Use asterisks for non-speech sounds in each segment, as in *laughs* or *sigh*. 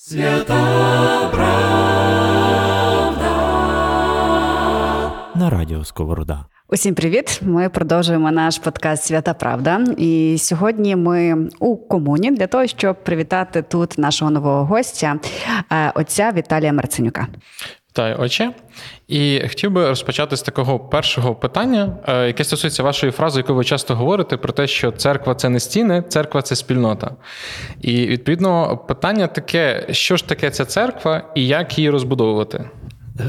Свята правда на радіо Сковорода. Усім привіт! Ми продовжуємо наш подкаст Свята Правда. І сьогодні ми у комуні для того, щоб привітати тут нашого нового гостя, е, отця Віталія Марценюка. Вітаю, отче. І хотів би розпочати з такого першого питання, е, яке стосується вашої фрази, яку ви часто говорите, про те, що церква це не стіни, церква це спільнота. І відповідно питання таке: що ж таке ця церква і як її розбудовувати?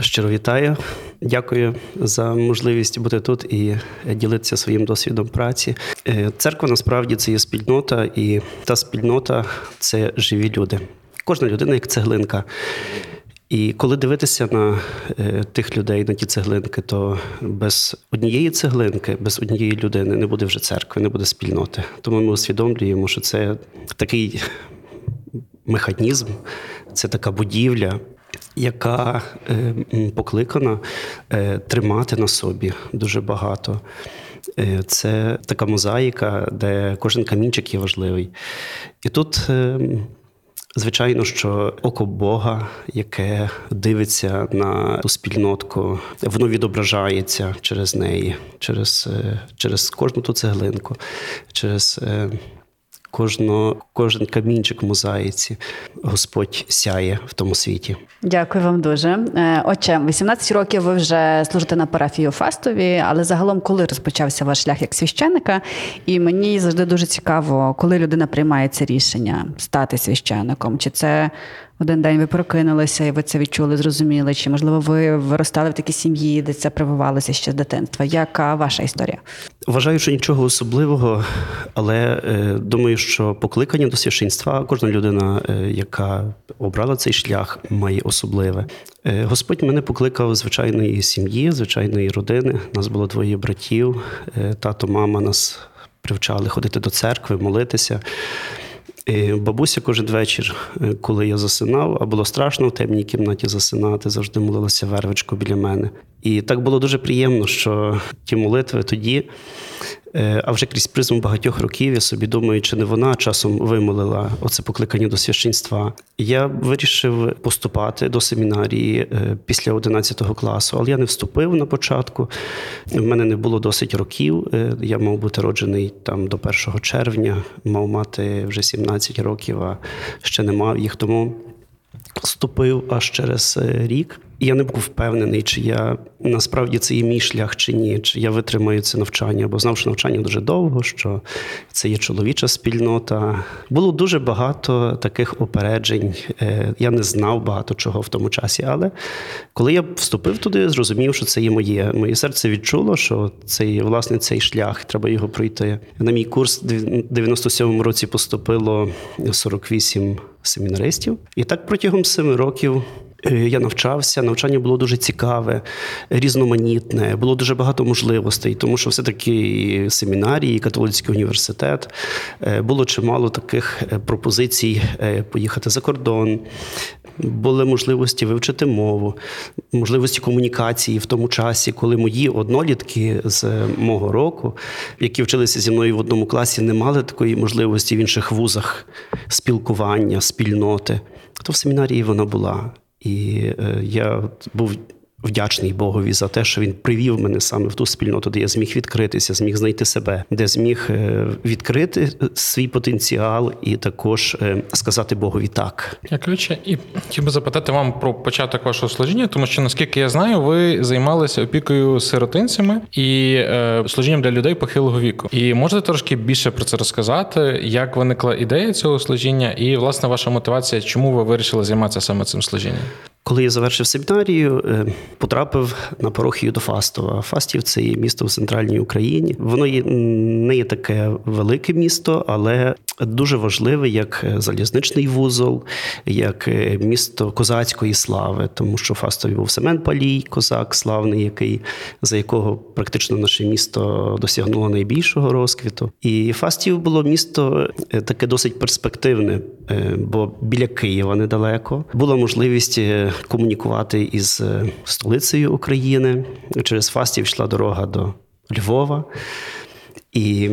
Щиро вітаю, дякую за можливість бути тут і ділитися своїм досвідом праці. Е, церква насправді це є спільнота, і та спільнота це живі люди. Кожна людина як цеглинка. І коли дивитися на е, тих людей, на ті цеглинки, то без однієї цеглинки, без однієї людини не буде вже церкви, не буде спільноти. Тому ми усвідомлюємо, що це такий механізм, це така будівля, яка е, покликана е, тримати на собі дуже багато. Це така мозаїка, де кожен камінчик є важливий. І тут Звичайно, що око Бога, яке дивиться на ту спільнотку, воно відображається через неї, через е, через кожну ту цеглинку, через е, кожно, кожен камінчик в мозаїці. Господь сяє в тому світі. Дякую вам дуже. Е, отже, 18 років ви вже служите на парафію Фастові, але загалом, коли розпочався ваш шлях як священника, і мені завжди дуже цікаво, коли людина приймає це рішення стати священником, чи це один день ви прокинулися, і ви це відчули, зрозуміли, чи можливо ви виростали в такій сім'ї, де це прививалося ще з дитинства? Яка ваша історія? Вважаю, що нічого особливого, але е, думаю, що покликання до священства кожна людина, е, яка обрала цей шлях, має особливе. Е, Господь мене покликав звичайної сім'ї, звичайної родини. Нас було двоє братів. Е, тато, мама нас привчали ходити до церкви, молитися. І Бабуся кожен вечір, е, коли я засинав, а було страшно в темній кімнаті засинати, завжди молилася вервичко біля мене. І так було дуже приємно, що ті молитви тоді, а вже крізь призму багатьох років, я собі думаю, чи не вона часом вимолила оце покликання до священства. Я вирішив поступати до семінарії е, після 11 класу, але я не вступив на початку. В мене не було досить років. Е, я мав бути роджений там до 1 червня, мав мати вже 17 років, а ще не мав їх. Тому вступив аж через рік. І я не був впевнений, чи я насправді це є мій шлях чи ні, чи я витримаю це навчання, бо знав, що навчання дуже довго, що це є чоловіча спільнота. Було дуже багато таких опереджень. Е, я не знав багато чого в тому часі. Але коли я вступив туди, зрозумів, що це є моє. Моє серце відчуло, що це є власне цей шлях, треба його пройти. На мій курс в 97-му році поступило 48 семінаристів, і так протягом семи років. Е, я навчався, навчання було дуже цікаве, різноманітне, було дуже багато можливостей, тому що все-таки семінарії, католицький університет е, було чимало таких е, пропозицій поїхати за кордон. Були можливості вивчити мову, можливості комунікації в тому часі, коли мої однолітки з мого року, які вчилися зі мною в одному класі, не мали такої можливості в інших вузах спілкування, спільноти. То в семінарії вона була. І е, я був вдячний Богові за те, що він привів мене саме в ту спільноту, де я зміг відкритися, зміг знайти себе, де зміг е, відкрити свій потенціал і також е, сказати Богові так. Дякуючи. І хотів би запитати вам про початок вашого служіння, тому що наскільки я знаю, ви займалися опікою сиротинцями і е, служінням для людей похилого віку. І можете трошки більше про це розказати, як виникла ідея цього служіння, і власне ваша мотивація, чому ви вирішили займатися саме цим служінням? Коли я завершив семінарію, е, потрапив на парохію до Фастова. Фастів це є місто в центральній Україні. Воно є не є таке велике місто, але дуже важливе як залізничний вузол, як місто козацької слави, тому що Фастові був Семен Палій, козак славний, який за якого практично наше місто досягнуло найбільшого розквіту. І Фастів було місто е, таке досить перспективне, е, бо біля Києва недалеко була можливість комунікувати із е, столицею України. Через Фастів йшла дорога до Львова. І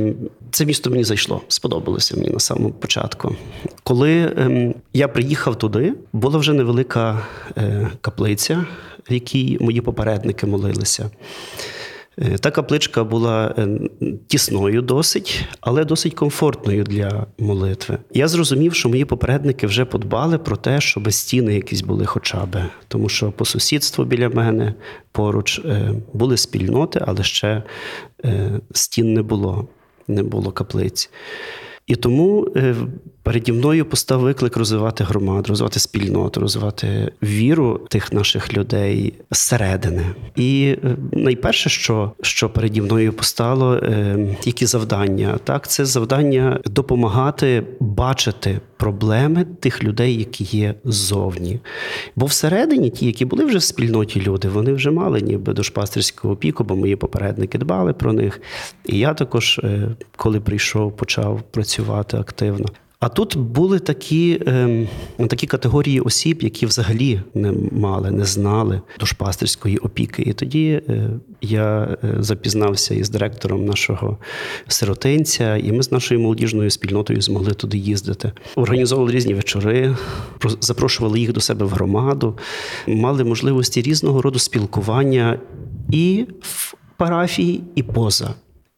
це місто мені зайшло, сподобалося мені на самому початку. Коли ем, я приїхав туди, була вже невелика е, каплиця, в якій мої попередники молилися. Е, Та капличка була е, тісною досить, але досить комфортною для молитви. Я зрозумів, що мої попередники вже подбали про те, щоб стіни якісь були хоча б. Тому що по сусідству біля мене поруч е, були спільноти, але ще стін не було, не було каплиць. І тому переді мною постав виклик розвивати громаду, розвивати спільноту, розвивати віру тих наших людей зсередини. І е, найперше, що, що переді мною постало, е, які завдання, так, це завдання допомагати бачити проблеми тих людей, які є ззовні. Бо всередині, ті, які були вже в спільноті люди, вони вже мали ніби душпастерського опіку, бо мої попередники дбали про них. І я також, е, коли прийшов, почав працювати активно. А тут були такі, ем, такі категорії осіб, які взагалі не мали, не знали душпастерської опіки. І тоді е, я е, запізнався із директором нашого сиротинця, і ми з нашою молодіжною спільнотою змогли туди їздити. Організовували різні вечори, про- запрошували їх до себе в громаду, мали можливості різного роду спілкування і в парафії, і поза.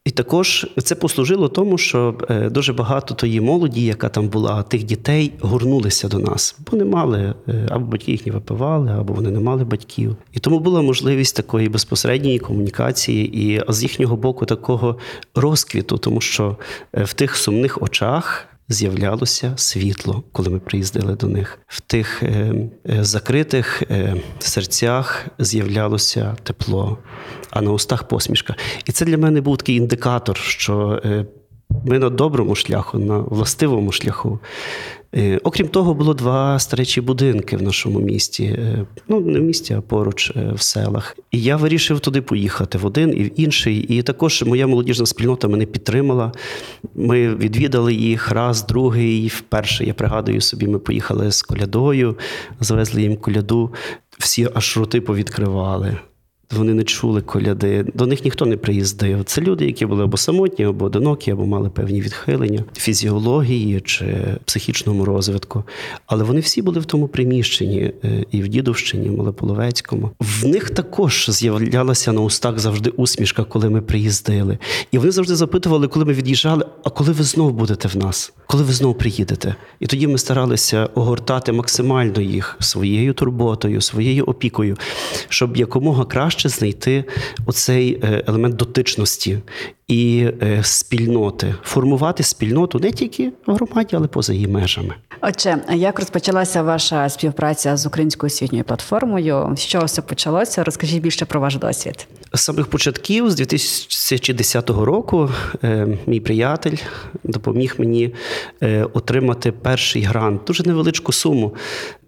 І також це послужило тому, що е, дуже багато тої молоді, яка там була, тих дітей горнулися до нас, бо не мали е, або батьки їхні випивали, або вони не мали батьків. І тому була можливість такої безпосередньої комунікації і з їхнього боку такого розквіту, тому що е, в тих сумних очах. З'являлося світло, коли ми приїздили до них. В тих е, е, закритих е, серцях з'являлося тепло, а на устах посмішка. І це для мене був такий індикатор, що е, ми на доброму шляху, на властивому шляху. Е, Окрім того, було два старечі будинки в нашому місті. Е, Ну, не в місті, а поруч е, в селах. І я вирішив туди поїхати в один і в інший. І також моя молодіжна спільнота мене підтримала. Ми відвідали їх раз, другий. Вперше я пригадую собі, ми поїхали з колядою, завезли їм коляду. Всі аж роти повідкривали. Вони не чули коляди, до них ніхто не приїздив. Це люди, які були або самотні, або одинокі, або мали певні відхилення фізіології чи психічному розвитку. Але вони всі були в тому приміщенні е, і в Дідовщині, і в Малополовецькому. В них також з'являлася на устах завжди усмішка, коли ми приїздили. І вони завжди запитували, коли ми від'їжджали, а коли ви знов будете в нас? Коли ви знов приїдете? І тоді ми старалися огортати максимально їх своєю турботою, своєю опікою, щоб якомога краще знайти оцей е, елемент дотичності і е, спільноти, формувати спільноту не тільки в громаді, але поза її межами. Отже, як розпочалася ваша співпраця з українською освітньою платформою? З чого все почалося? Розкажіть більше про ваш досвід. З самих початків, з 2010 року, е, мій приятель допоміг мені е, отримати перший грант, дуже невеличку суму.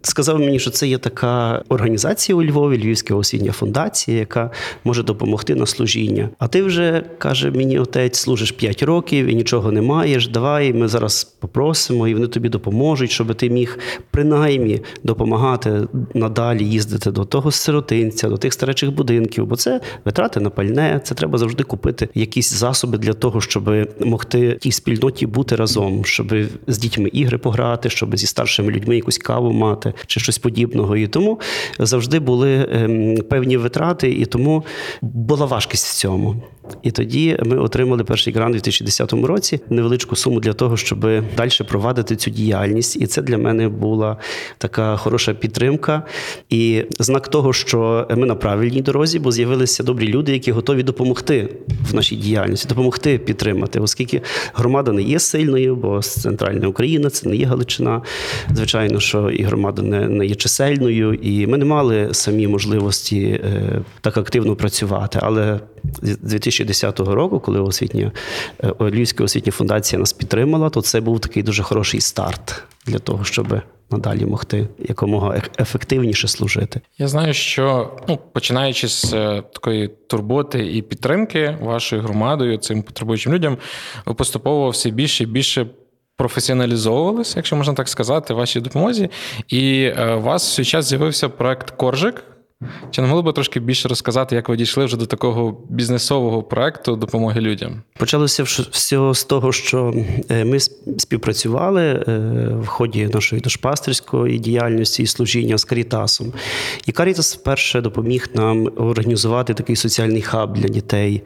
Сказав мені, що це є така організація у Львові, Львівська освітня фундація, яка може допомогти на служіння. А ти вже каже мені, отець, служиш 5 років і нічого не маєш. Давай ми зараз попросимо, і вони тобі допоможуть, щоб ти міг принаймні допомагати надалі їздити до того сиротинця, до тих старечих будинків, бо це витрати на пальне, це треба завжди купити якісь засоби для того, щоб могти тій спільноті бути разом, щоб з дітьми ігри пограти, щоб зі старшими людьми якусь каву мати чи щось подібного. І тому завжди були ем, певні витрати, і тому була важкість в цьому. І тоді ми отримали перший грант у 2010 році невеличку суму для того, щоб далі провадити цю діяльність. І це для мене була така хороша підтримка і знак того, що ми на правильній дорозі, бо з'явилися добрі люди, які готові допомогти в нашій діяльності, допомогти підтримати, оскільки громада не є сильною, бо центральна Україна це не є Галичина. Звичайно, що і громада не, не є чисельною, і ми не мали самі можливості е, так активно працювати. Але з 2010 року, коли освітня е, Львівська освітня фундація нас підтримала, то це був такий дуже хороший старт для того, щоб надалі могти якомога ефективніше служити. Я знаю, що ну, починаючи з е, такої турботи і підтримки вашою громадою, цим потребуючим людям, ви поступово все більше і більше. Професіоналізовувалися, якщо можна так сказати, вашій допомозі. І е, у вас в час з'явився проект Коржик. Чи не могли б трошки більше розказати, як ви дійшли вже до такого бізнесового проекту допомоги людям? Почалося все з того, що е, ми співпрацювали е, в ході нашої дошпастерської діяльності і служіння з Карітасом. І Карітас вперше допоміг нам організувати такий соціальний хаб для дітей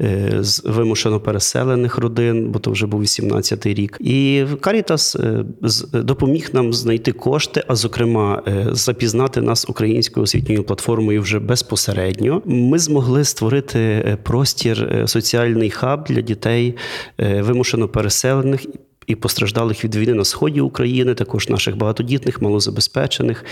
е, з вимушено переселених родин, бо то вже був 18-й рік. І Карітас допоміг нам знайти кошти, а зокрема, запізнати нас українською освітньою платформою вже безпосередньо. Ми змогли створити простір соціальний хаб для дітей е, вимушено переселених і постраждалих від війни на сході України, також наших багатодітних, малозабезпечених.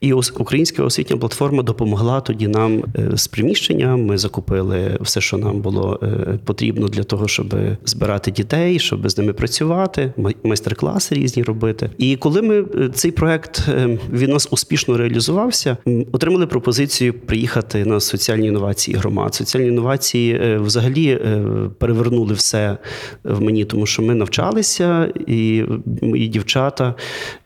І українська освітня платформа допомогла тоді нам е, з приміщення. Ми закупили все, що нам було е, потрібно для того, щоб збирати дітей, щоб з ними працювати, майстер-класи різні робити. І коли ми е, цей проект він нас успішно реалізувався, отримали пропозицію приїхати на соціальні інновації громад. Соціальні інновації взагалі перевернули все в мені, тому що ми навчалися і мої дівчата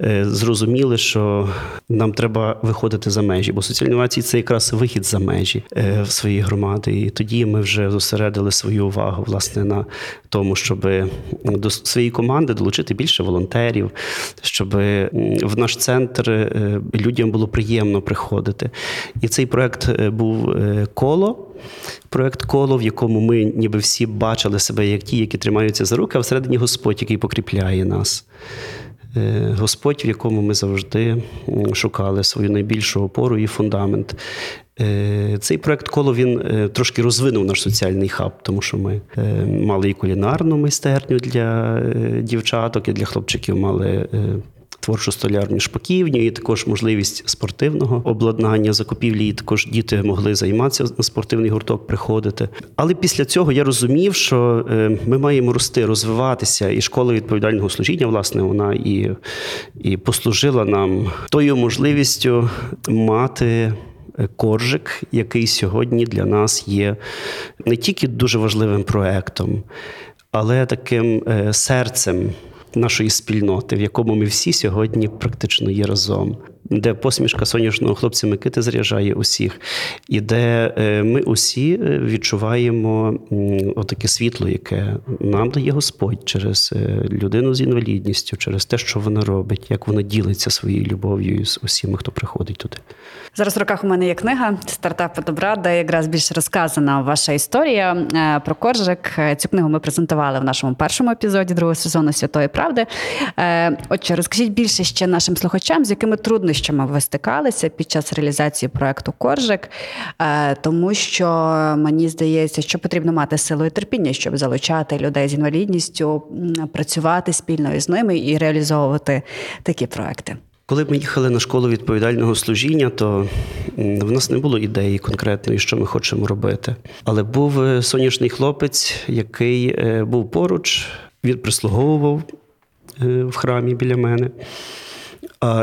е, зрозуміли, що нам треба виходити за межі, бо соціальні інновації це якраз вихід за межі е, в своїй громади. І тоді ми вже зосередили свою увагу власне на тому, щоб до своєї команди долучити більше волонтерів, щоб в наш центр е, людям було приємно приходити. І цей проект був коло проект коло, в якому ми ніби всі бачили себе як ті, які тримаються за руки, а всередині Господь, який покріпляє нас. Е, Господь, в якому ми завжди шукали свою найбільшу опору і фундамент. Е, цей проект коло він е, трошки розвинув наш соціальний хаб, тому що ми мали і кулінарну майстерню для дівчаток, і для хлопчиків мали творчу столярню шпаківню, і також можливість спортивного обладнання закупівлі. І також діти могли займатися на спортивний гурток, приходити. Але після цього я розумів, що е, ми маємо рости, розвиватися, і школа відповідального служіння, власне, вона і, і послужила нам тою можливістю мати. Коржик, який сьогодні для нас є не тільки дуже важливим проектом, але таким е, серцем нашої спільноти, в якому ми всі сьогодні практично є разом де посмішка сонячного хлопця Микити заряджає усіх, і де е, ми усі е, відчуваємо отаке світло, яке нам дає Господь через е, людину з інвалідністю, через те, що вона робить, як вона ділиться своєю любов'ю з усіма, хто приходить туди. Зараз в руках у мене є книга Стартапи добра, де якраз більше розказана ваша історія про коржик. Цю книгу ми презентували в нашому першому епізоді другого сезону Святої Правди. Отже, розкажіть більше ще нашим слухачам, з якими труднощами труднощами ви стикалися під час реалізації проекту Коржик, е, тому що мені здається, що потрібно мати силу і терпіння, щоб залучати людей з інвалідністю, працювати спільно із ними і реалізовувати такі проекти. Коли ми їхали на школу відповідального служіння, то в нас не було ідеї конкретної, що ми хочемо робити. Але був е, сонячний хлопець, який е, був поруч, він прислуговував в храмі біля мене.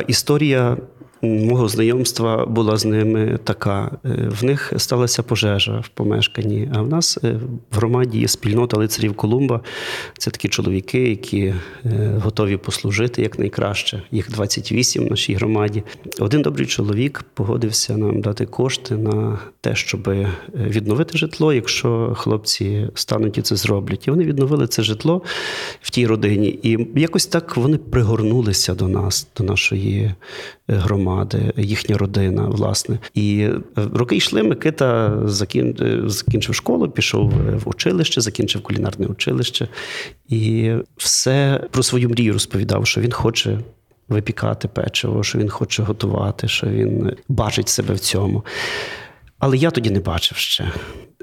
Історія мого знайомства була з ними така: е, в них сталася пожежа в помешканні. А в нас е, в громаді є спільнота лицарів Колумба. Це такі чоловіки, які е, готові послужити якнайкраще. Їх 28 в нашій громаді. Один добрий чоловік погодився нам дати кошти на те, щоб відновити житло, якщо хлопці стануть і це зроблять. І вони відновили це житло в тій родині. І якось так вони пригорнулися до нас, до нашої громади, їхня родина, власне. І е, роки йшли. Микита. Е, закінчив школу, пішов в училище, закінчив кулінарне училище і все про свою мрію розповідав, що він хоче. Випікати печиво, що він хоче готувати, що він бачить себе в цьому. Але я тоді не бачив ще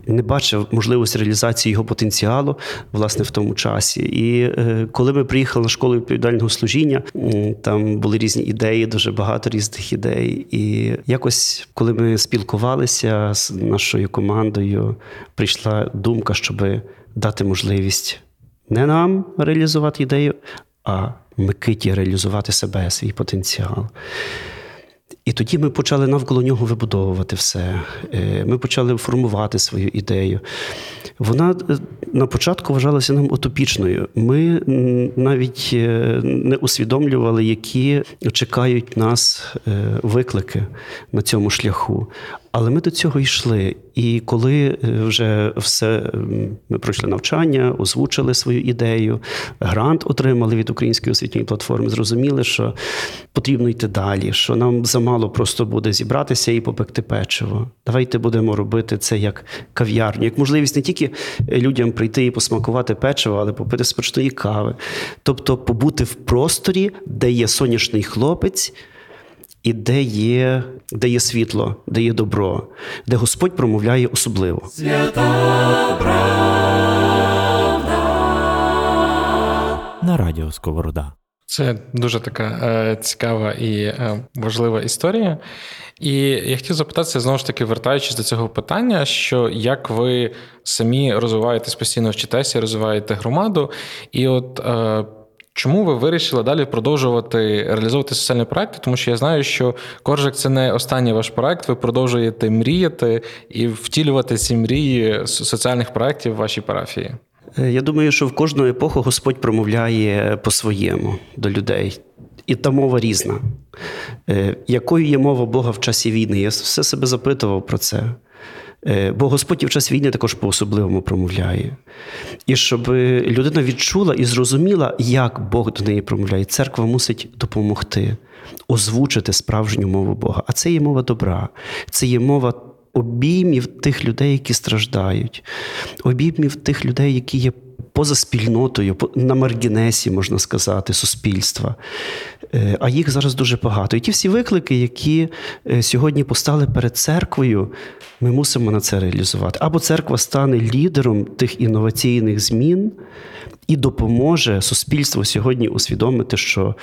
не бачив можливості реалізації його потенціалу власне в тому часі. І е, коли ми приїхали на школу відповідального служіння, там були різні ідеї, дуже багато різних ідей. І якось, коли ми спілкувалися з нашою командою, прийшла думка, щоб дати можливість не нам реалізувати ідею, а Микиті реалізувати себе, свій потенціал. І тоді ми почали навколо нього вибудовувати все. Е, ми почали формувати свою ідею. Вона е, на початку вважалася нам утопічною. Ми навіть е, не усвідомлювали, які чекають нас виклики на цьому шляху. Але ми до цього йшли. І коли е, вже все ми пройшли навчання, озвучили свою ідею, грант отримали від української освітньої платформи, зрозуміли, що потрібно йти далі, що нам замало просто буде зібратися і попекти печиво. Давайте будемо робити це як кав'ярню, як можливість не тільки людям прийти і посмакувати печиво, але попити смачної кави. Тобто побути в просторі, де є сонячний хлопець. І де є, де є світло, де є добро, де Господь промовляє особливо. На радіо Сковорода. Це дуже така е, цікава і е, важлива історія. І я хотів запитатися, знову ж таки, вертаючись до цього питання, що як ви самі розвиваєтесь постійно вчитеся, розвиваєте громаду, і от. Е, Чому ви вирішили далі продовжувати реалізовувати соціальні проекти? Тому що я знаю, що Коржик це не останній ваш проект. Ви продовжуєте мріяти і втілювати ці мрії соціальних проєктів в вашій парафії. Е, Я думаю, що в кожну епоху Господь промовляє по-своєму до людей. І та мова різна. Е, Якою є мова Бога в часі війни? Я все себе запитував про це. Е, Бо Господь і в час війни також по-особливому промовляє. І щоб людина відчула і зрозуміла, як Бог до неї промовляє, церква мусить допомогти озвучити справжню мову Бога. А це є мова добра, це є мова обіймів тих людей, які страждають, обіймів тих людей, які є поза спільнотою, на маргінесі, можна сказати, суспільства. Е, А їх зараз дуже багато. І ті всі виклики, які е, сьогодні постали перед церквою, ми мусимо на це реалізувати. Або церква стане лідером тих інноваційних змін і допоможе суспільству сьогодні усвідомити, що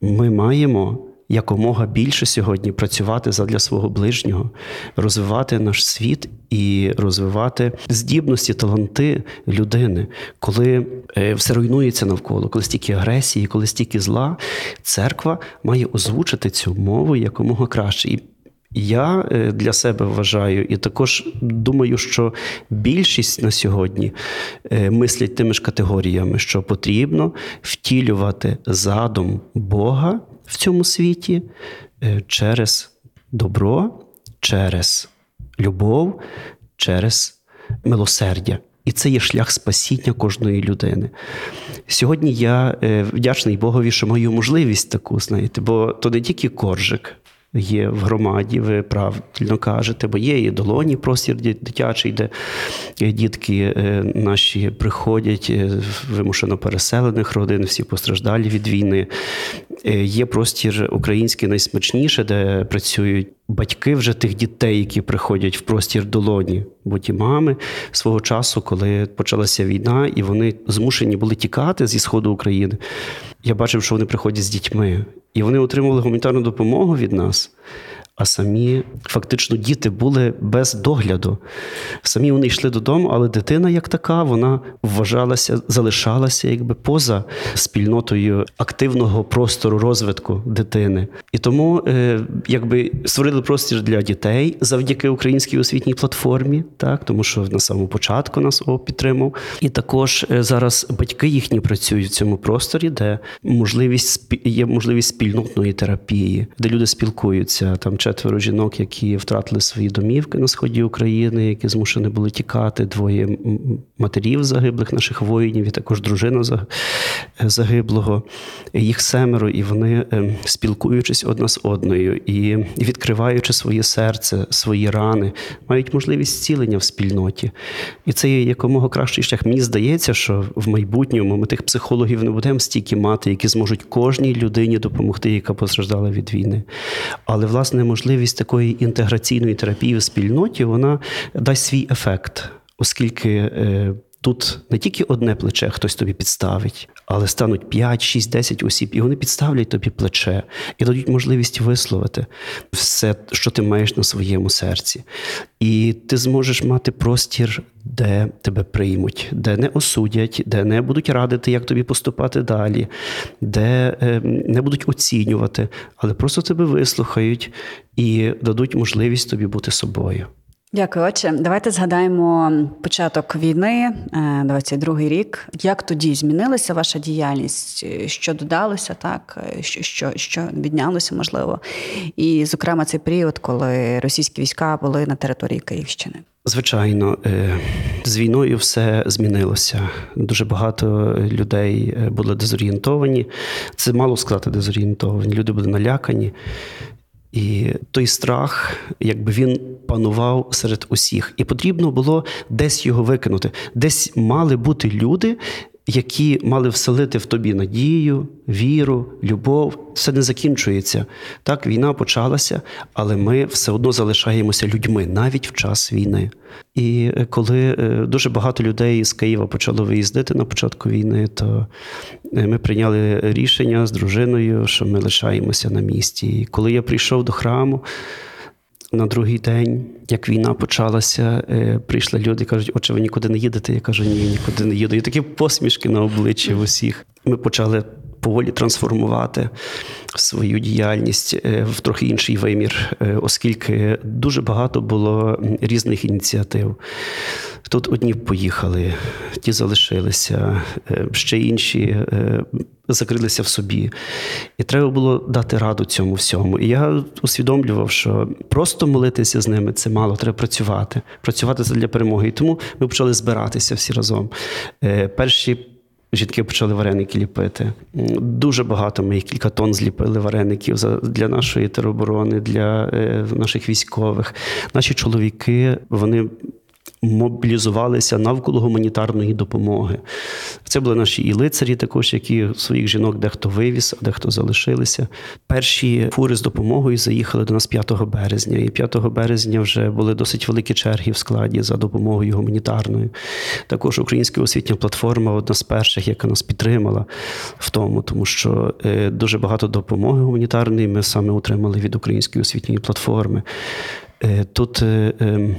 ми маємо якомога більше сьогодні працювати задля свого ближнього, розвивати наш світ і розвивати здібності, таланти людини, коли е, все руйнується навколо, коли стільки агресії, коли стільки зла, церква має озвучити цю мову якомога краще. І я е, для себе вважаю, і також думаю, що більшість на сьогодні е, мислять тими ж категоріями, що потрібно втілювати задум Бога в цьому світі е, через добро, через любов, через милосердя. І це є шлях спасіння кожної людини. Сьогодні я вдячний Богові, що маю можливість таку, знаєте, бо то не тільки коржик є в громаді, ви правильно кажете, бо є і долоні простір дитячий, де дітки е, наші приходять е, вимушено переселених родин, всі постраждалі від війни. Е, Є простір український найсмачніше, де працюють батьки вже тих дітей, які приходять в простір долоні. Бо ті мами свого часу, коли почалася війна, і вони змушені були тікати зі сходу України. Я бачив, що вони приходять з дітьми, і вони отримували гуманітарну допомогу від нас. А самі фактично діти були без догляду. Самі вони йшли додому, але дитина, як така, вона вважалася, залишалася якби поза спільнотою активного простору розвитку дитини. І тому е, якби створили простір для дітей завдяки українській освітній платформі, так тому що на самому початку нас ООП підтримав. І також е, зараз батьки їхні працюють в цьому просторі, де можливість є можливість спільнотної терапії, де люди спілкуються там четверо жінок, які втратили свої домівки на сході України, які змушені були тікати. Двоє матерів загиблих наших воїнів, і також дружина загиблого. Їх семеро, і вони, е, спілкуючись одна з одною і відкриваючи своє серце, свої рани, мають можливість зцілення в спільноті. І це є якомога кращий шлях. Мені здається, що в майбутньому ми тих психологів не будемо стільки мати, які зможуть кожній людині допомогти, яка постраждала від війни. Але власне можливість такої інтеграційної терапії в спільноті вона дасть свій ефект, оскільки. Тут не тільки одне плече хтось тобі підставить, але стануть 5, 6, 10 осіб, і вони підставлять тобі плече і дадуть можливість висловити все, що ти маєш на своєму серці. І ти зможеш мати простір, де тебе приймуть, де не осудять, де не будуть радити, як тобі поступати далі, де е, не будуть оцінювати, але просто тебе вислухають і дадуть можливість тобі бути собою. Дякую, отче. Давайте згадаємо початок війни, 22-й рік. Як тоді змінилася ваша діяльність? Що додалося, так що що, що віднялося, можливо, і, зокрема, цей період, коли російські війська були на території Київщини? Звичайно, е, з війною все змінилося. Дуже багато людей е, були дезорієнтовані. Це мало сказати дезорієнтовані. Люди були налякані. І той страх, якби він панував серед усіх, і потрібно було десь його викинути. Десь мали бути люди, які мали вселити в тобі надію, віру, любов. Все не закінчується. Так, війна почалася, але ми все одно залишаємося людьми навіть в час війни. І е, коли е, дуже багато людей з Києва почало виїздити на початку війни, то е, ми прийняли рішення з дружиною, що ми лишаємося на місці. І коли я прийшов до храму. На другий день, як війна почалася, прийшли люди і кажуть, отче, ви нікуди не їдете. Я кажу, ні, нікуди не їду. І такі посмішки на обличчі в усіх. Ми почали поволі трансформувати свою діяльність е, в трохи інший вимір, е, оскільки дуже багато було різних ініціатив. Тут одні поїхали, ті залишилися, е, ще інші закрилися в собі. І треба було дати раду цьому всьому. І я усвідомлював, що просто молитися з ними це мало, треба працювати, працювати для перемоги. І тому ми почали збиратися всі разом. Перші Жінки почали вареники ліпити. Дуже багато ми кілька тонн зліпили вареників для нашої тероборони, для е, наших військових. Наші чоловіки вони мобілізувалися навколо гуманітарної допомоги. Це були наші і лицарі, також, які своїх жінок дехто вивіз, а дехто залишилися. Перші фури з допомогою заїхали до нас 5 березня. І 5 березня вже були досить великі черги в складі за допомогою гуманітарною. Також Українська освітня платформа одна з перших, яка нас підтримала в тому, тому що е, дуже багато допомоги гуманітарної ми саме отримали від Української освітньої платформи. Е, тут е, ем,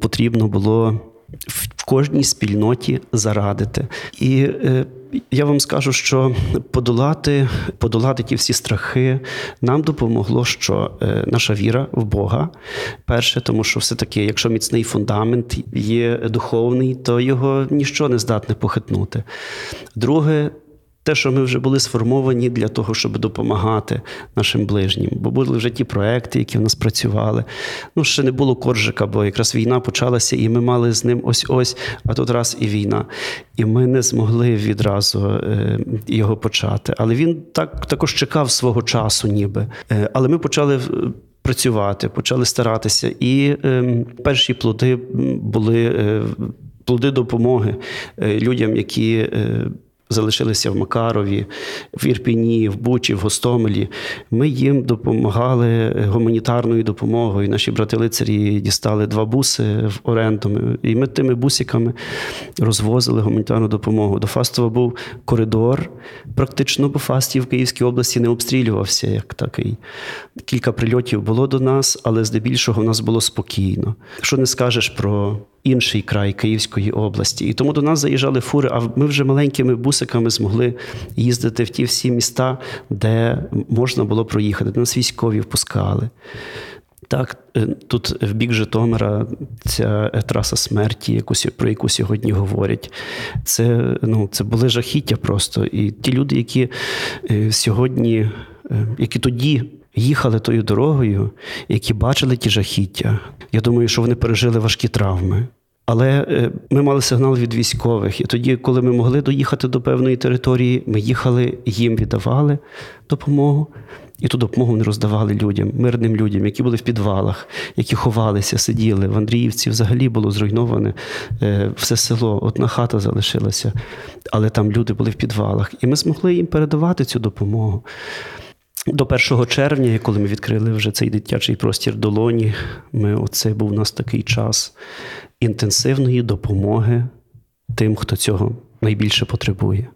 потрібно було в кожній спільноті зарадити. І е, я вам скажу, що подолати подолати ті всі страхи нам допомогло, що наша віра в Бога. Перше, тому що все-таки, якщо міцний фундамент є духовний, то його ніщо не здатне похитнути. Друге, те, що ми вже були сформовані для того, щоб допомагати нашим ближнім. Бо були вже ті проекти, які в нас працювали. Ну, ще не було коржика, бо якраз війна почалася, і ми мали з ним ось-ось, а тут раз і війна. І ми не змогли відразу е, його почати. Але він так також чекав свого часу, ніби. Е, але ми почали. Працювати, почали старатися, і е, перші плоди були е, плоди допомоги е, людям, які е, залишилися в Макарові, в Ірпіні, в Бучі, в Гостомелі. Ми їм допомагали гуманітарною допомогою. Наші брати-лицарі дістали два буси в оренду. І ми тими бусиками розвозили гуманітарну допомогу. До Фастова був коридор. Практично, бо Фастів в Київській області не обстрілювався як такий. Кілька прильотів було до нас, але здебільшого в нас було спокійно. Що не скажеш про інший край Київської області. І тому до нас заїжджали фури, а ми вже маленькими бусиками змогли їздити в ті всі міста, де можна було проїхати. Нас військові впускали. Так, е, тут в бік Житомира ця траса смерті, про яку сьогодні говорять, це ну, це були жахіття просто. І ті люди, які е, сьогодні, е, які тоді їхали тою дорогою, які бачили ті жахіття. Я думаю, що вони пережили важкі травми. Але е, ми мали сигнал від військових, і тоді, коли ми могли доїхати до певної території, ми їхали, їм віддавали допомогу, і ту допомогу не роздавали людям, мирним людям, які були в підвалах, які ховалися, сиділи. В Андріївці взагалі було зруйноване е, все село, одна хата залишилася, але там люди були в підвалах. І ми змогли їм передавати цю допомогу. До 1 червня, коли ми відкрили вже цей дитячий простір долоні, ми оце був у нас такий час інтенсивної допомоги тим, хто цього найбільше потребує.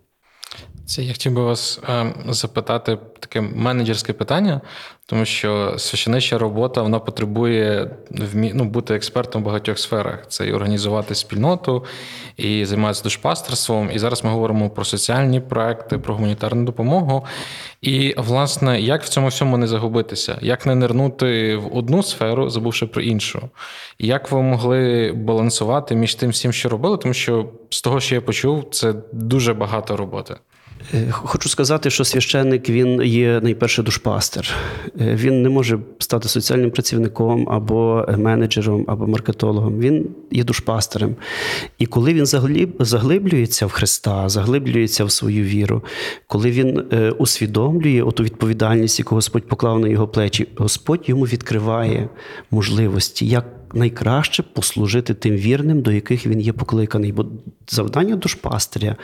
Це я хотів би вас е, запитати таке менеджерське питання, тому що священича робота вона потребує ну, бути експертом в багатьох сферах. Це і організувати спільноту, і займатися душпастерством. І зараз ми говоримо про соціальні проекти, про гуманітарну допомогу. І, власне, як в цьому всьому не загубитися, як не нирнути в одну сферу, забувши про іншу. Як ви могли балансувати між тим всім, що робили? Тому що з того, що я почув, це дуже багато роботи. Е, хочу сказати, що священник він є найперше душпастер. Е, він не може стати соціальним працівником або менеджером, або маркетологом. Він є душпастером. І коли він заглиблюється в Христа, заглиблюється в свою віру, коли він е, усвідомлює оту відповідальність, яку Господь поклав на його плечі, Господь йому відкриває можливості, як найкраще послужити тим вірним, до яких він є покликаний. Бо завдання душпастиря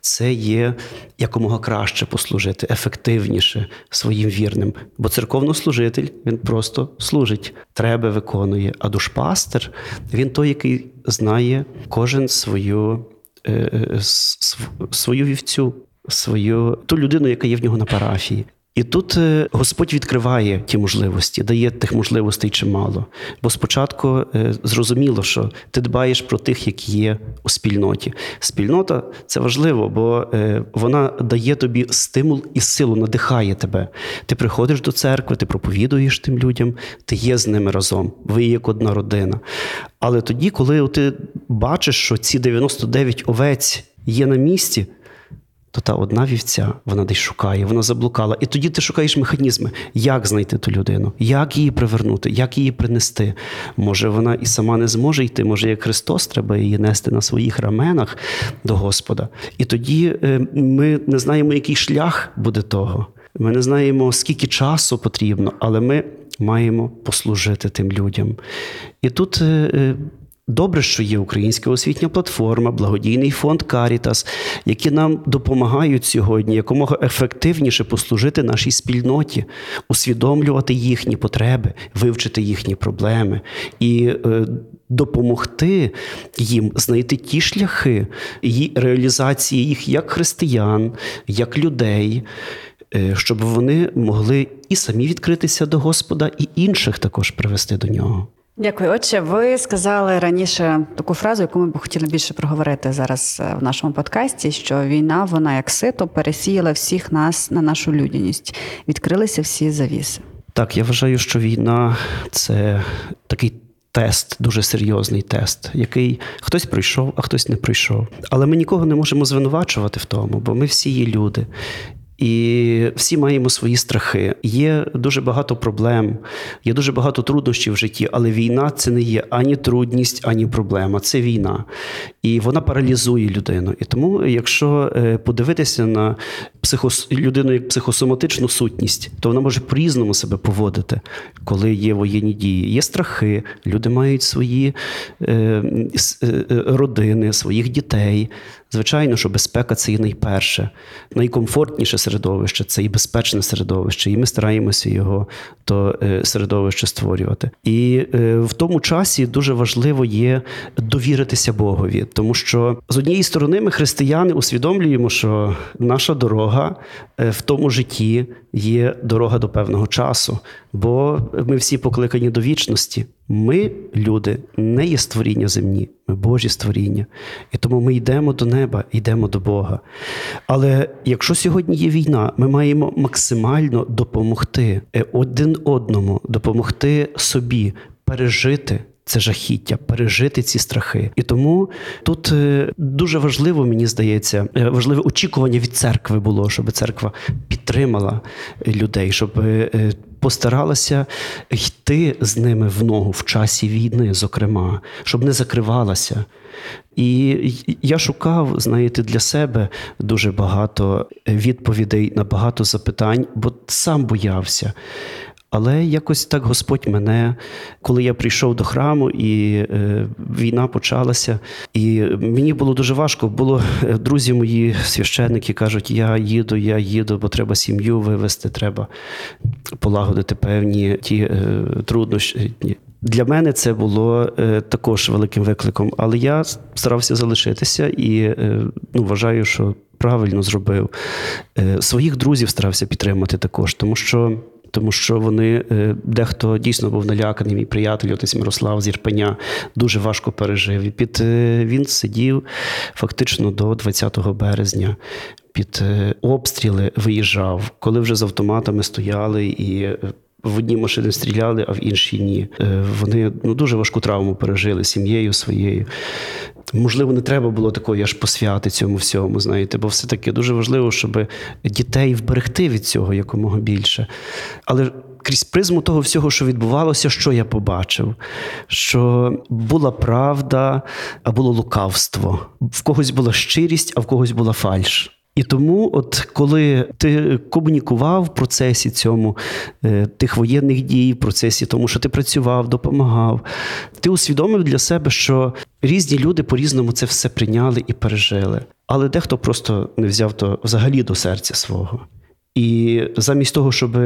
це є якомога краще послужити, ефективніше своїм вірним. Бо церковнослужитель він просто служить, треба виконує. А душпастер він той, який знає кожен свою, е, е, свою вівцю. Свою ту людину, яка є в нього на парафії, і тут е, Господь відкриває ті можливості, дає тих можливостей чимало. Бо спочатку е, зрозуміло, що ти дбаєш про тих, які є у спільноті. Спільнота це важливо, бо е, вона дає тобі стимул і силу, надихає тебе. Ти приходиш до церкви, ти проповідуєш тим людям, ти є з ними разом. Ви як одна родина. Але тоді, коли ти бачиш, що ці 99 овець є на місці то та одна вівця вона десь шукає, вона заблукала. І тоді ти шукаєш механізми, як знайти ту людину, як її привернути, як її принести. Може, вона і сама не зможе йти, може, як Христос, треба її нести на своїх раменах до Господа. І тоді е, ми не знаємо, який шлях буде того. Ми не знаємо, скільки часу потрібно, але ми маємо послужити тим людям. І тут е, е, Добре, що є українська освітня платформа, благодійний фонд Карітас, які нам допомагають сьогодні якомога ефективніше послужити нашій спільноті, усвідомлювати їхні потреби, вивчити їхні проблеми і е, допомогти їм знайти ті шляхи реалізації їх як християн, як людей. Е, щоб вони могли і самі відкритися до Господа, і інших також привести до нього. Дякую. Отже, ви сказали раніше таку фразу, яку ми б хотіли більше проговорити зараз е, в нашому подкасті: що війна, вона як сито, пересіяла всіх нас на нашу людяність. Відкрилися всі завіси. Так, я вважаю, що війна це такий. Тест, дуже серйозний тест, який хтось пройшов, а хтось не пройшов. Але ми нікого не можемо звинувачувати в тому, бо ми всі є люди. І всі маємо свої страхи. Є дуже багато проблем, є дуже багато труднощів в житті, але війна це не є ані трудність, ані проблема. Це війна. І вона паралізує людину. І тому, якщо е, подивитися на психос... людину як психосоматичну сутність, то вона може по-різному себе поводити, коли є воєнні дії. Є страхи, люди мають свої е, е, родини, своїх дітей. Звичайно, що безпека це є найперше, найкомфортніше середовище це і безпечне середовище, і ми стараємося його то е, середовище створювати. І е, в тому часі дуже важливо є довіритися Богові, тому що з однієї сторони ми християни усвідомлюємо, що наша дорога е, в тому житті є дорога до певного часу, бо ми всі покликані до вічності. Ми, люди, не є створіння земні, ми Божі створіння. І тому ми йдемо до неба, йдемо до Бога. Але якщо сьогодні є війна, ми маємо максимально допомогти е, один одному, допомогти собі пережити. Це жахіття, пережити ці страхи. І тому тут е, дуже важливо, мені здається, е, важливе очікування від церкви було, щоб церква підтримала людей, щоб постаралася йти з ними в ногу в часі війни, зокрема, щоб не закривалася. І я шукав, знаєте, для себе дуже багато відповідей на багато запитань, бо сам боявся. Але якось так Господь мене, коли я прийшов до храму, і е, війна почалася, і мені було дуже важко. Було е, друзі мої священники кажуть: я їду, я їду, бо треба сім'ю вивезти, треба полагодити певні ті е, труднощі. Для мене це було е, також великим викликом, але я старався залишитися і е, ну, вважаю, що правильно зробив. Е, Своїх друзів старався підтримати також, тому що. Тому що вони е, дехто дійсно був наляканий. Мій приятель, отець Мирослав з Ірпеня, дуже важко пережив. Під е, він сидів фактично до 20 березня. Під е, обстріли виїжджав, коли вже з автоматами стояли і. В одні машини стріляли, а в інші ні. Е, Вони ну, дуже важку травму пережили сім'єю своєю. Можливо, не треба було такої аж посвяти цьому всьому, знаєте, бо все-таки дуже важливо, щоб дітей вберегти від цього якомога більше. Але крізь призму того всього, що відбувалося, що я побачив? Що була правда, а було лукавство. В когось була щирість, а в когось була фальш. І тому, от коли ти комунікував в процесі цьому е, тих воєнних дій, в процесі тому, що ти працював, допомагав, ти усвідомив для себе, що різні люди по-різному це все прийняли і пережили. Але дехто просто не взяв то взагалі до серця свого. І замість того, щоб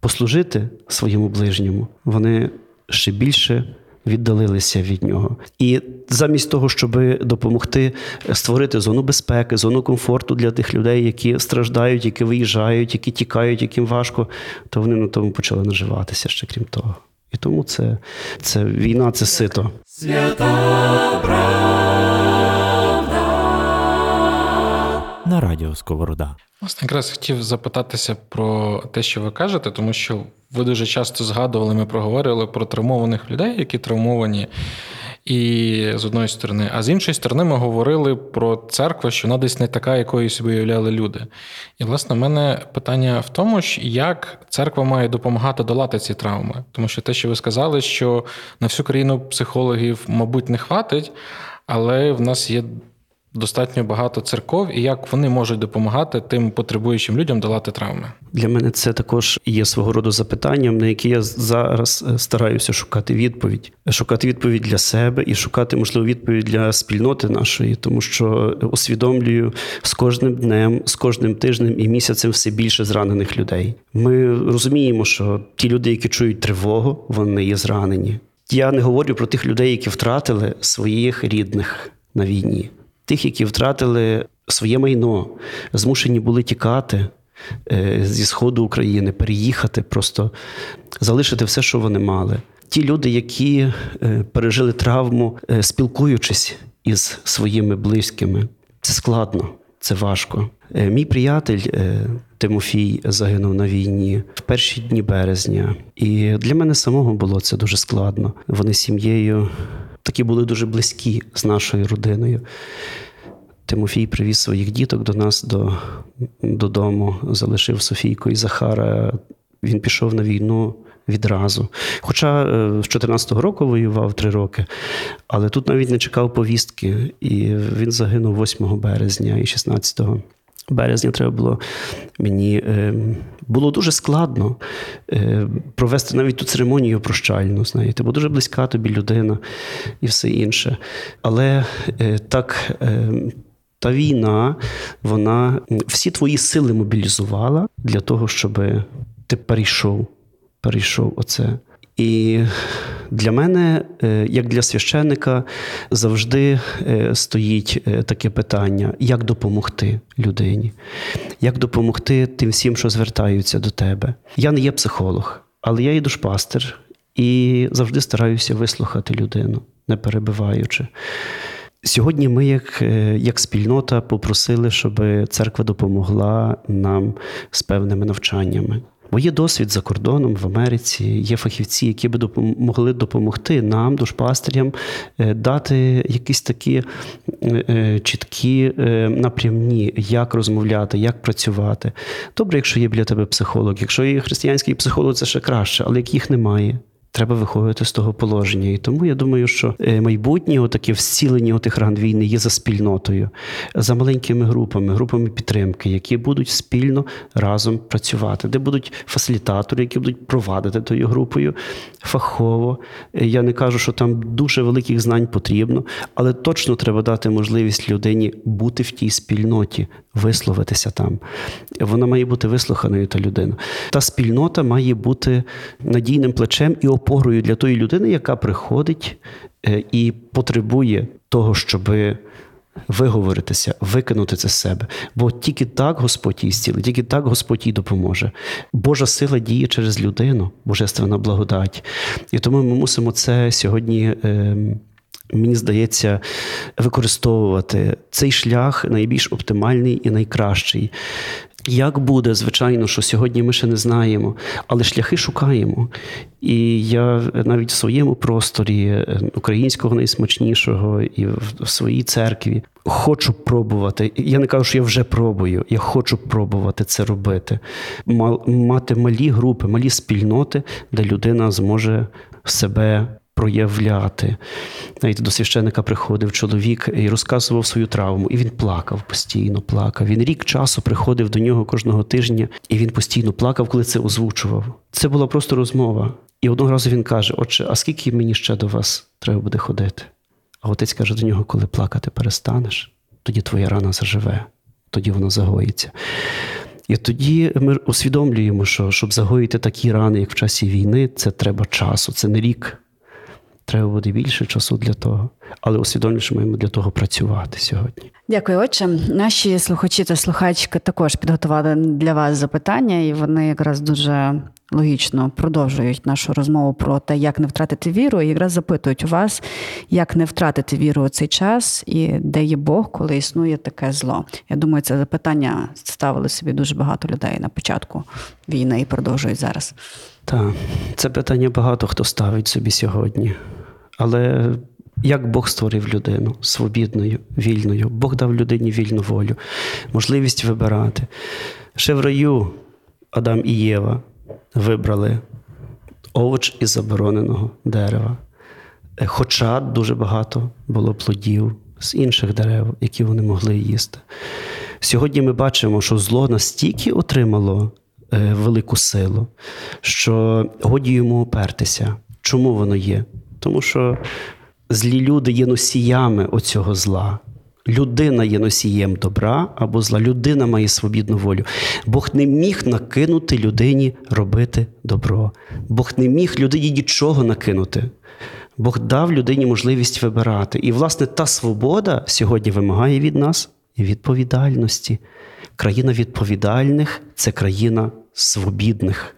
послужити своєму ближньому, вони ще більше віддалилися від нього. І замість того, щоб допомогти створити зону безпеки, зону комфорту для тих людей, які страждають, які виїжджають, які тікають, яким важко, то вони на тому почали наживатися ще крім того. І тому це, це війна, це сито. На радіо Сковорода. Власне, якраз хотів запитатися про те, що ви кажете, тому що ви дуже часто згадували, ми проговорювали про травмованих людей, які травмовані. І з одної сторони, а з іншої сторони, ми говорили про церкву, що вона десь не така, якою собі уявляли люди. І, власне, в мене питання в тому, як церква має допомагати долати ці травми. Тому що те, що ви сказали, що на всю країну психологів, мабуть, не хватить, але в нас є достатньо багато церков, і як вони можуть допомагати тим потребуючим людям долати травми. Для мене це також є свого роду запитанням, на яке я зараз е, стараюся шукати відповідь, шукати відповідь для себе і шукати, можливо, відповідь для спільноти нашої, тому що усвідомлюю з кожним днем, з кожним тижнем і місяцем все більше зранених людей. Ми розуміємо, що ті люди, які чують тривогу, вони є зранені. Я не говорю про тих людей, які втратили своїх рідних на війні, тих, які втратили своє майно, змушені були тікати е, зі сходу України, переїхати, просто залишити все, що вони мали. Ті люди, які е, пережили травму, е, спілкуючись із своїми близькими, це складно, це важко. Мій приятель Тимофій загинув на війні в перші дні березня, і для мене самого було це дуже складно. Вони з сім'єю такі були дуже близькі з нашою родиною. Тимофій привіз своїх діток до нас до, додому, залишив Софійку і Захара. Він пішов на війну відразу. Хоча е, з 14-го року воював три роки, але тут навіть не чекав повістки, і він загинув 8 березня і 16 березня треба було мені е, було дуже складно е, провести навіть ту церемонію прощальну, знаєте, бо дуже близька тобі людина і все інше. Але е, так. Е, та війна, вона всі твої сили мобілізувала для того, щоб ти перейшов, перейшов оце. І для мене, е, як для священника, завжди е, стоїть е, таке питання: як допомогти людині, як допомогти тим всім, що звертаються до тебе. Я не є психолог, але я є душпастер і завжди стараюся вислухати людину, не перебиваючи. Сьогодні ми, як, як спільнота, попросили, щоб церква допомогла нам з певними навчаннями. Бо є досвід за кордоном в Америці, є фахівці, які би могли допомогти нам, душпастерям, е, дати якісь такі е, е, чіткі напрямні, як розмовляти, як працювати. Добре, якщо є біля тебе психолог. Якщо є християнський психолог, це ще краще, але як їх немає. Треба виходити з того положення. І тому я думаю, що е, майбутнє таке всілення тих ран війни є за спільнотою, за маленькими групами, групами підтримки, які будуть спільно разом працювати, де будуть фасилітатори, які будуть провадити тою групою фахово. Е, Я не кажу, що там дуже великих знань потрібно, але точно треба дати можливість людині бути в тій спільноті, висловитися там. Вона має бути вислуханою та людина. Та спільнота має бути надійним плечем і опорою для тої людини, яка приходить е, і потребує того, щоб виговоритися, викинути це з себе. Бо тільки так Господь її зцілить, тільки так Господь їй допоможе. Божа сила діє через людину, божественна благодать. І тому ми мусимо це сьогодні. ем, Мені здається, використовувати цей шлях найбільш оптимальний і найкращий. Як буде, звичайно, що сьогодні ми ще не знаємо, але шляхи шукаємо. І я навіть в своєму просторі е, українського найсмачнішого і в своїй церкві хочу пробувати. Я не кажу, що я вже пробую, я хочу пробувати це робити. Мати малі групи, малі спільноти, де людина зможе себе проявляти. Навіть до священика приходив чоловік і розказував свою травму, і він плакав постійно, плакав. Він рік часу приходив до нього кожного тижня, і він постійно плакав, коли це озвучував. Це була просто розмова. І одного разу він каже: Отче, а скільки мені ще до вас треба буде ходити? А отець каже до нього: коли плакати перестанеш, тоді твоя рана заживе, тоді вона загоїться. І тоді ми усвідомлюємо, що щоб загоїти такі рани, як в часі війни, це треба часу, це не рік. Треба буде більше часу для того. Але усвідомлюємо, що маємо для того працювати сьогодні. Дякую, отче. Наші слухачі та слухачки також підготували для вас запитання, і вони якраз дуже логічно продовжують нашу розмову про те, як не втратити віру, і якраз запитують у вас, як не втратити віру у цей час, і де є Бог, коли існує таке зло. Я думаю, це запитання ставили собі дуже багато людей на початку війни і продовжують зараз. Так, це питання багато хто ставить собі сьогодні. Але як Бог створив людину свобідною, вільною? Бог дав людині вільну волю, можливість вибирати. Ще в раю Адам і Єва вибрали овоч із забороненого дерева. Е, Хоча дуже багато було плодів з інших дерев, які вони могли їсти. Сьогодні ми бачимо, що зло настільки отримало е, велику силу, що годі йому опертися. Чому воно є? Тому що злі люди є носіями оцього зла. Людина є носієм добра або зла. Людина має свобідну волю. Бог не міг накинути людині робити добро. Бог не міг людині нічого накинути. Бог дав людині можливість вибирати. І, власне, та свобода сьогодні вимагає від нас відповідальності. Країна відповідальних це країна свобідних.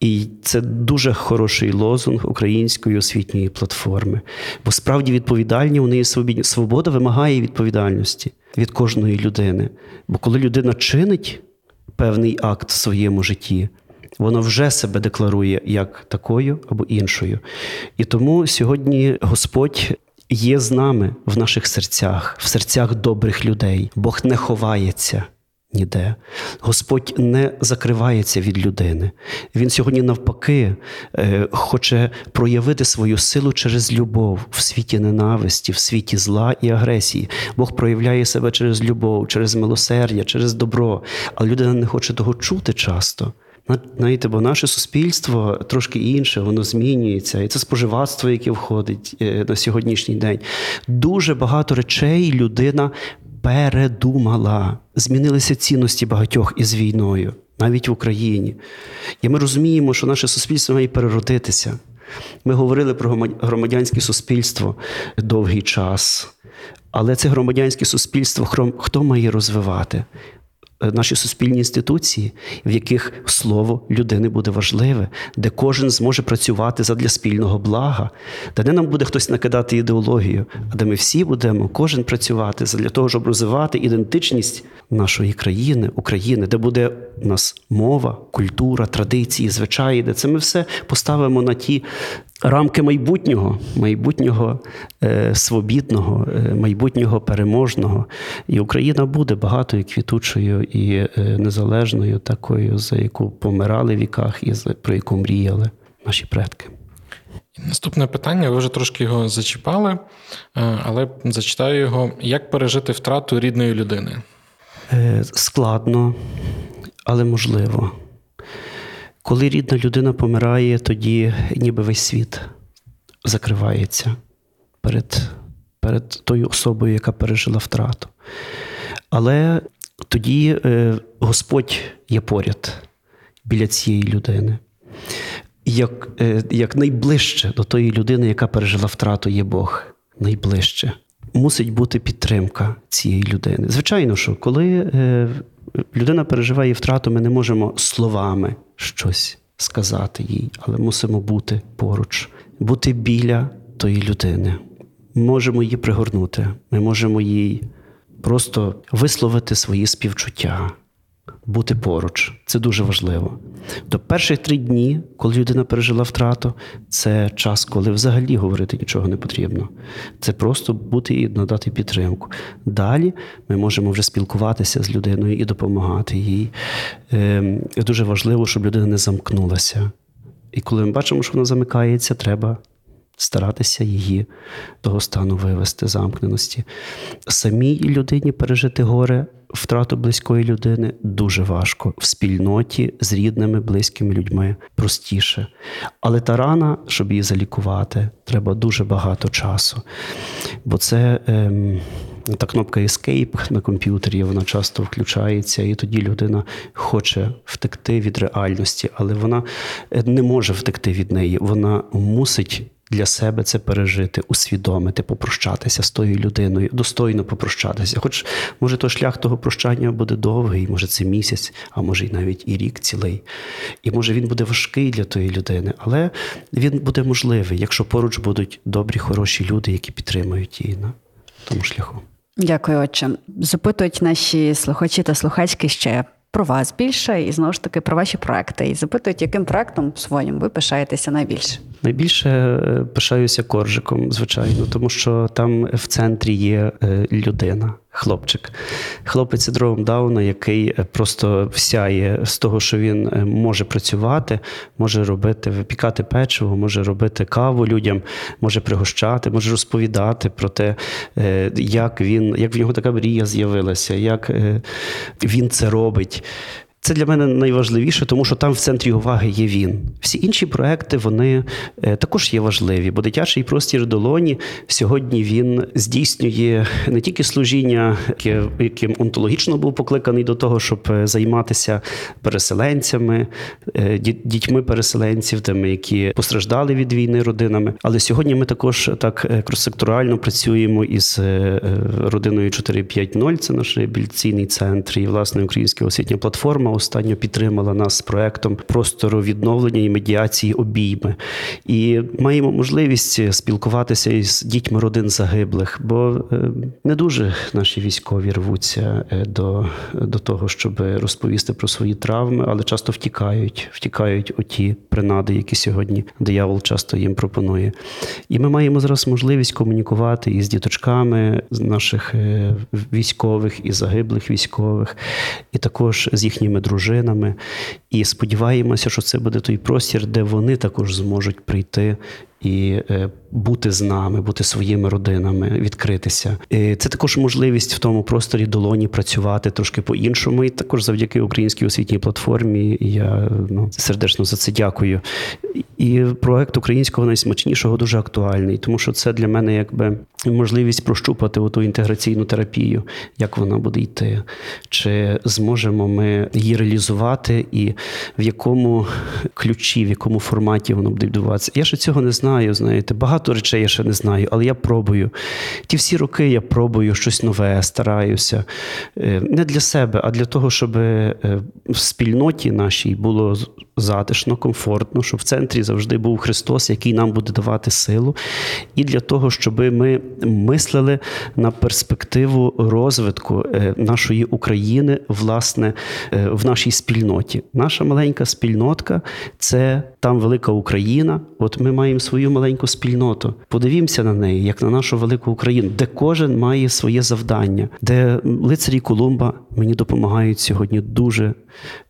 І це дуже хороший лозунг української освітньої платформи. Бо справді відповідальні вони є свобідні. Свобода вимагає відповідальності від кожної людини. Бо коли людина чинить певний акт в своєму житті, вона вже себе декларує як такою або іншою. І тому сьогодні Господь є з нами в наших серцях, в серцях добрих людей. Бог не ховається ніде. Господь не закривається від людини. Він сьогодні, навпаки, е, хоче проявити свою силу через любов в світі ненависті, в світі зла і агресії. Бог проявляє себе через любов, через милосердя, через добро. Але людина не хоче того чути часто. Знаєте, бо наше суспільство трошки інше, воно змінюється. І це споживацтво, яке входить е, на сьогоднішній день. Дуже багато речей людина передумала. Змінилися цінності багатьох із війною, навіть в Україні. І ми розуміємо, що наше суспільство має переродитися. Ми говорили про громадянське суспільство довгий час. Але це громадянське суспільство хто має розвивати? Наші суспільні інституції, в яких слово людини буде важливе, де кожен зможе працювати задля спільного блага, де не нам буде хтось накидати ідеологію, а де ми всі будемо кожен працювати для того, щоб розвивати ідентичність нашої країни, України, де буде у нас мова, культура, традиції, звичаї, де це ми все поставимо на ті рамки майбутнього, майбутнього е, свобідного, е, майбутнього переможного. І Україна буде багатою, квітучою і е, незалежною, такою, за яку помирали в віках і за про яку мріяли наші предки. Наступне питання, ви вже трошки його зачіпали, але зачитаю його: як пережити втрату рідної людини? Складно, але можливо. Коли рідна людина помирає, тоді ніби весь світ закривається перед перед тою особою, яка пережила втрату. Але тоді е, Господь є поряд біля цієї людини. Як, е, як найближче до тої людини, яка пережила втрату, є Бог найближче. мусить бути підтримка цієї людини. Звичайно, що коли е, людина переживає втрату, ми не можемо словами щось сказати їй, але мусимо бути поруч, бути біля тої людини. Можемо її пригорнути, ми можемо їй просто висловити свої співчуття, бути поруч. Це дуже важливо. До перших три дні, коли людина пережила втрату, це час, коли взагалі говорити нічого не потрібно. Це просто бути і надати підтримку. Далі ми можемо вже спілкуватися з людиною і допомагати їй. Ем, Дуже важливо, щоб людина не замкнулася. І коли ми бачимо, що вона замикається, треба старатися її того стану вивести, замкненості. Самій людині пережити горе, втрату близької людини дуже важко. В спільноті з рідними, близькими людьми простіше. Але та рана, щоб її залікувати, треба дуже багато часу. Бо це. Ем, та кнопка Escape на комп'ютері вона часто включається, і тоді людина хоче втекти від реальності, але вона е, не може втекти від неї. Вона мусить для себе це пережити, усвідомити, попрощатися з тою людиною, достойно попрощатися. Хоч може то шлях того прощання буде довгий, може це місяць, а може й навіть і рік цілий. І може він буде важкий для тої людини, але він буде можливий, якщо поруч будуть добрі, хороші люди, які підтримують її на тому шляху. Дякую, отче. Запитують наші слухачі та слухачки ще про вас більше і знову ж таки про ваші проекти. І запитують, яким проектом своїм ви пишаєтеся найбільше. Найбільше е, пишаюся коржиком, звичайно, тому що там в центрі є е, людина, хлопчик. Хлопець синдромом Дауна, який е, просто всяє з того, що він може працювати, може робити, випікати печиво, може робити каву людям, може пригощати, може розповідати про те, як він, як в нього така мрія з'явилася, як він це робить. Це для мене найважливіше, тому що там в центрі уваги є він. Всі інші проекти вони е, також є важливі, бо дитячий простір долоні сьогодні він здійснює не тільки служіння, яким онтологічно був покликаний до того, щоб е, займатися переселенцями, е, дітьми переселенців, тими, які постраждали від війни родинами. Але сьогодні ми також так кросекторально працюємо із родиною 450, Це наш реабілітаційний центр і власне українська освітня платформа останньо підтримала нас з проектом простору відновлення і медіації обійми. І маємо можливість спілкуватися із дітьми родин загиблих, бо е, не дуже наші військові рвуться е, до, до того, щоб розповісти про свої травми, але часто втікають, втікають оті принади, які сьогодні диявол часто їм пропонує. І ми маємо зараз можливість комунікувати із діточками з наших е, військових і загиблих військових, і також з їхніми дружинами. І сподіваємося, що це буде той простір, де вони також зможуть прийти і е, бути з нами, бути своїми родинами, відкритися. І Це також можливість в тому просторі долоні працювати трошки по-іншому. І також завдяки українській освітній платформі. Я ну сердечно за це дякую. І проект українського найсмачнішого дуже актуальний, тому що це для мене якби можливість прощупати ту інтеграційну терапію, як вона буде йти, чи зможемо ми її реалізувати, і в якому ключі, в якому форматі воно буде відбуватися. Я ще цього не знаю. Знаєте, багато речей я ще не знаю, але я пробую. Ті всі роки я пробую щось нове, стараюся е, не для себе, а для того, щоб е, в спільноті нашій було затишно, комфортно, щоб в центрі завжди був Христос, який нам буде давати силу, і для того, щоб ми мислили на перспективу розвитку е, нашої України, власне, в нашій спільноті. Наша маленька спільнотка це там велика Україна. От ми маємо свою маленьку спільноту. Подивімося на неї, як на нашу велику Україну, де кожен має своє завдання, де лицарі Колумба мені допомагають сьогодні дуже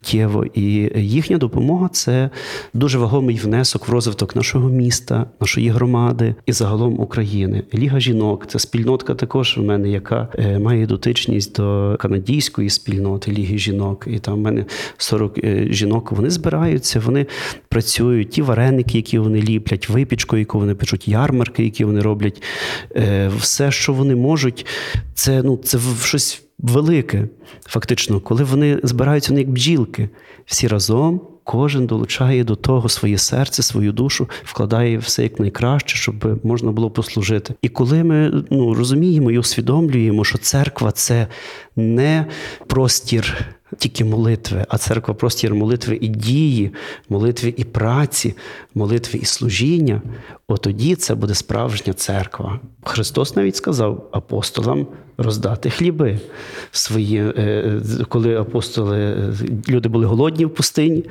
тєво. І їхня допомога це дуже вагомий внесок в розвиток нашого міста, нашої громади і загалом України. Ліга жінок це спільнотка також в мене, яка е, має дотичність до канадійської спільноти Ліги жінок. І там в мене 40 е, жінок. Вони збираються, вони працюють. Ті вареники, які вони ліплять, випічку, яку вони печуть, ярмарки, які вони роблять. Е, все, що вони можуть, це ну це щось велике, фактично, коли вони збираються вони як бджілки, всі разом. Кожен долучає до того своє серце, свою душу, вкладає все як найкраще, щоб можна було послужити. І коли ми ну, розуміємо і усвідомлюємо, що церква це не простір тільки молитви, а церква простір молитви і дії, молитви і праці, молитви і служіння, от тоді це буде справжня церква. Христос навіть сказав апостолам роздати хліби свої, е, коли апостоли, е, люди були голодні в пустині,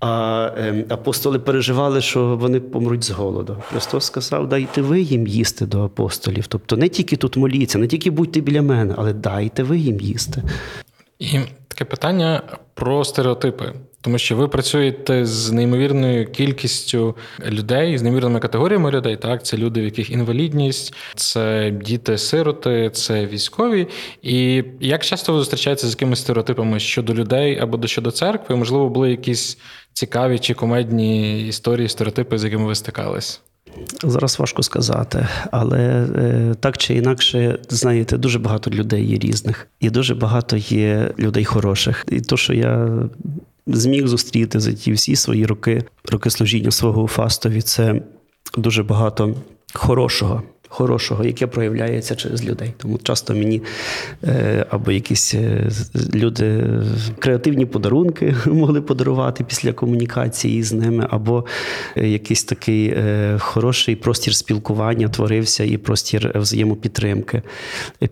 а е, апостоли переживали, що вони помруть з голоду. Христос сказав: дайте ви їм їсти до апостолів. Тобто не тільки тут моліться, не тільки будьте біля мене, але дайте ви їм їсти. І таке питання про стереотипи, тому що ви працюєте з неймовірною кількістю людей, з неймовірними категоріями людей. Так, це люди, в яких інвалідність, це діти-сироти, це військові. І як часто ви зустрічаєтеся з якимись стереотипами щодо людей або щодо церкви? Можливо, були якісь цікаві чи комедні історії, стереотипи, з якими ви стикались? Зараз важко сказати, але е, так чи інакше, знаєте, дуже багато людей є різних, і дуже багато є людей хороших. І то, що я зміг зустріти за ті всі свої роки, роки служіння свого Фастові, це дуже багато хорошого. Хорошого, яке проявляється через людей. Тому часто мені е, або якісь е, люди креативні подарунки *laughs* могли подарувати після комунікації з ними, або е, якийсь такий е, хороший простір спілкування творився і простір взаємопідтримки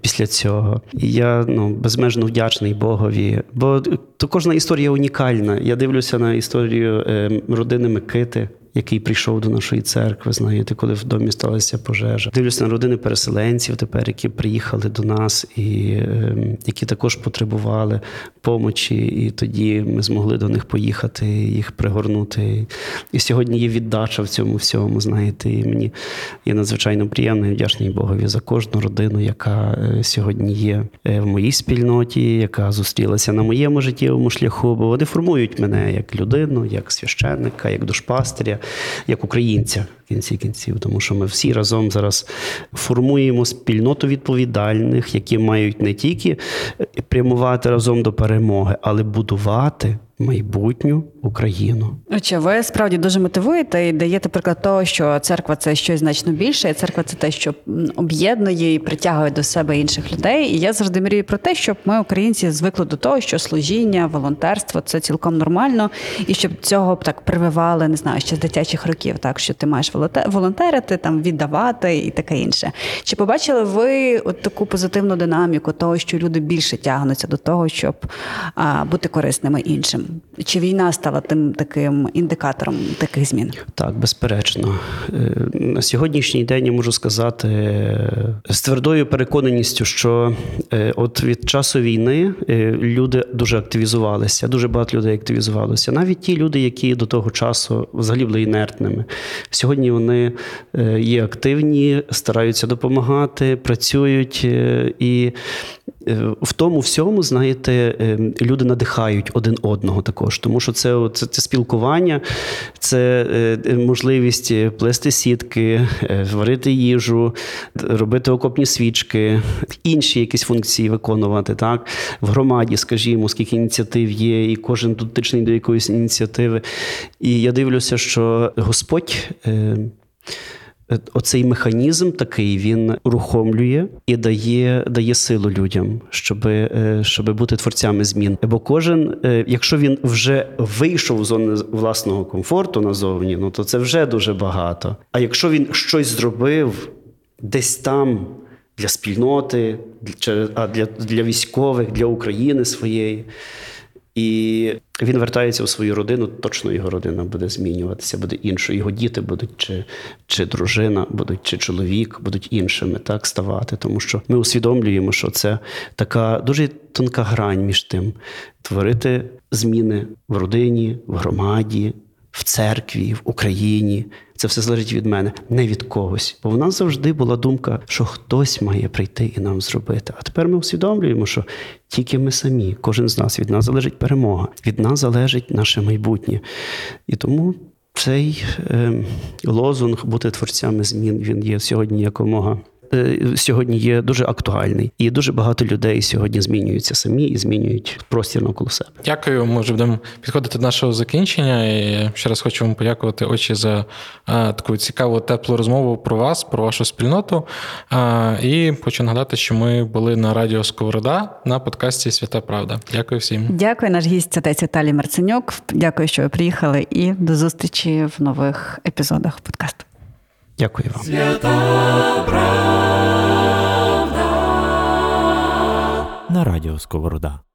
після цього. І я ну, безмежно вдячний Богові, бо то кожна історія унікальна. Я дивлюся на історію е, родини Микити який прийшов до нашої церкви, знаєте, коли в домі сталася пожежа. Дивлюся на родини переселенців тепер, які приїхали до нас і е, які також потребували помочі. І тоді ми змогли до них поїхати, їх пригорнути. І сьогодні є віддача в цьому всьому. Знаєте, і мені є надзвичайно приємно і вдячний Богові за кожну родину, яка е, сьогодні є е, в моїй спільноті, яка зустрілася на моєму життєвому шляху, бо вони формують мене як людину, як священника, як душпастиря як українця в кінці кінців, тому що ми всі разом зараз формуємо спільноту відповідальних, які мають не тільки прямувати разом до перемоги, але будувати майбутню Україну. Отже, ви справді дуже мотивуєте і даєте приклад того, що церква це щось значно більше, і церква це те, що об'єднує і притягує до себе інших людей. І я завжди мрію про те, щоб ми, українці, звикли до того, що служіння, волонтерство це цілком нормально, і щоб цього б так прививали, не знаю, ще з дитячих років, так що ти маєш волонтерити, там віддавати і таке інше. Чи побачили ви от таку позитивну динаміку того, що люди більше тягнуться до того, щоб а, бути корисними іншим? Чи війна стала тим таким індикатором таких змін? Так, безперечно. Е, на сьогоднішній день я можу сказати е, з твердою переконаністю, що е, от від часу війни люди дуже активізувалися, дуже багато людей активізувалося. Навіть ті люди, які до того часу взагалі були інертними. Сьогодні вони є активні, стараються допомагати, працюють і. В тому всьому, знаєте, люди надихають один одного також, тому що це це, це спілкування, це е, можливість плести сітки, е, варити їжу, робити окопні свічки, інші якісь функції виконувати. Так? В громаді, скажімо, скільки ініціатив є, і кожен дотичний до якоїсь ініціативи. І я дивлюся, що Господь. Оцей механізм такий він рухомлює і дає дає силу людям, щоб е, щоб бути творцями змін. Бо кожен, е, якщо він вже вийшов з зони власного комфорту назовні, ну то це вже дуже багато. А якщо він щось зробив десь там для спільноти, а для, для військових, для України своєї. І він вертається у свою родину, точно його родина буде змінюватися, буде іншою. Його діти будуть, чи чи дружина, будуть, чи чоловік, будуть іншими так ставати. Тому що ми усвідомлюємо, що це така дуже тонка грань між тим творити зміни в родині, в громаді, в церкві, в Україні. Це все залежить від мене, не від когось. Бо в нас завжди була думка, що хтось має прийти і нам зробити. А тепер ми усвідомлюємо, що тільки ми самі, кожен з нас, від нас залежить перемога, від нас залежить наше майбутнє. І тому цей е, лозунг бути творцями змін він є сьогодні якомога сьогодні є дуже актуальний, і дуже багато людей сьогодні змінюються самі і змінюють простір навколо себе. Дякую. Ми вже будемо підходити до нашого закінчення. І ще раз хочу вам подякувати очі за а, таку цікаву теплу розмову про вас, про вашу спільноту. А, і хочу нагадати, що ми були на радіо Сковорода на подкасті Свята Правда. Дякую всім. Дякую, наш гість отець Віталій Марценюк. Дякую, що ви приїхали, і до зустрічі в нових епізодах подкасту. Дякую вам. На радіо Сковорода.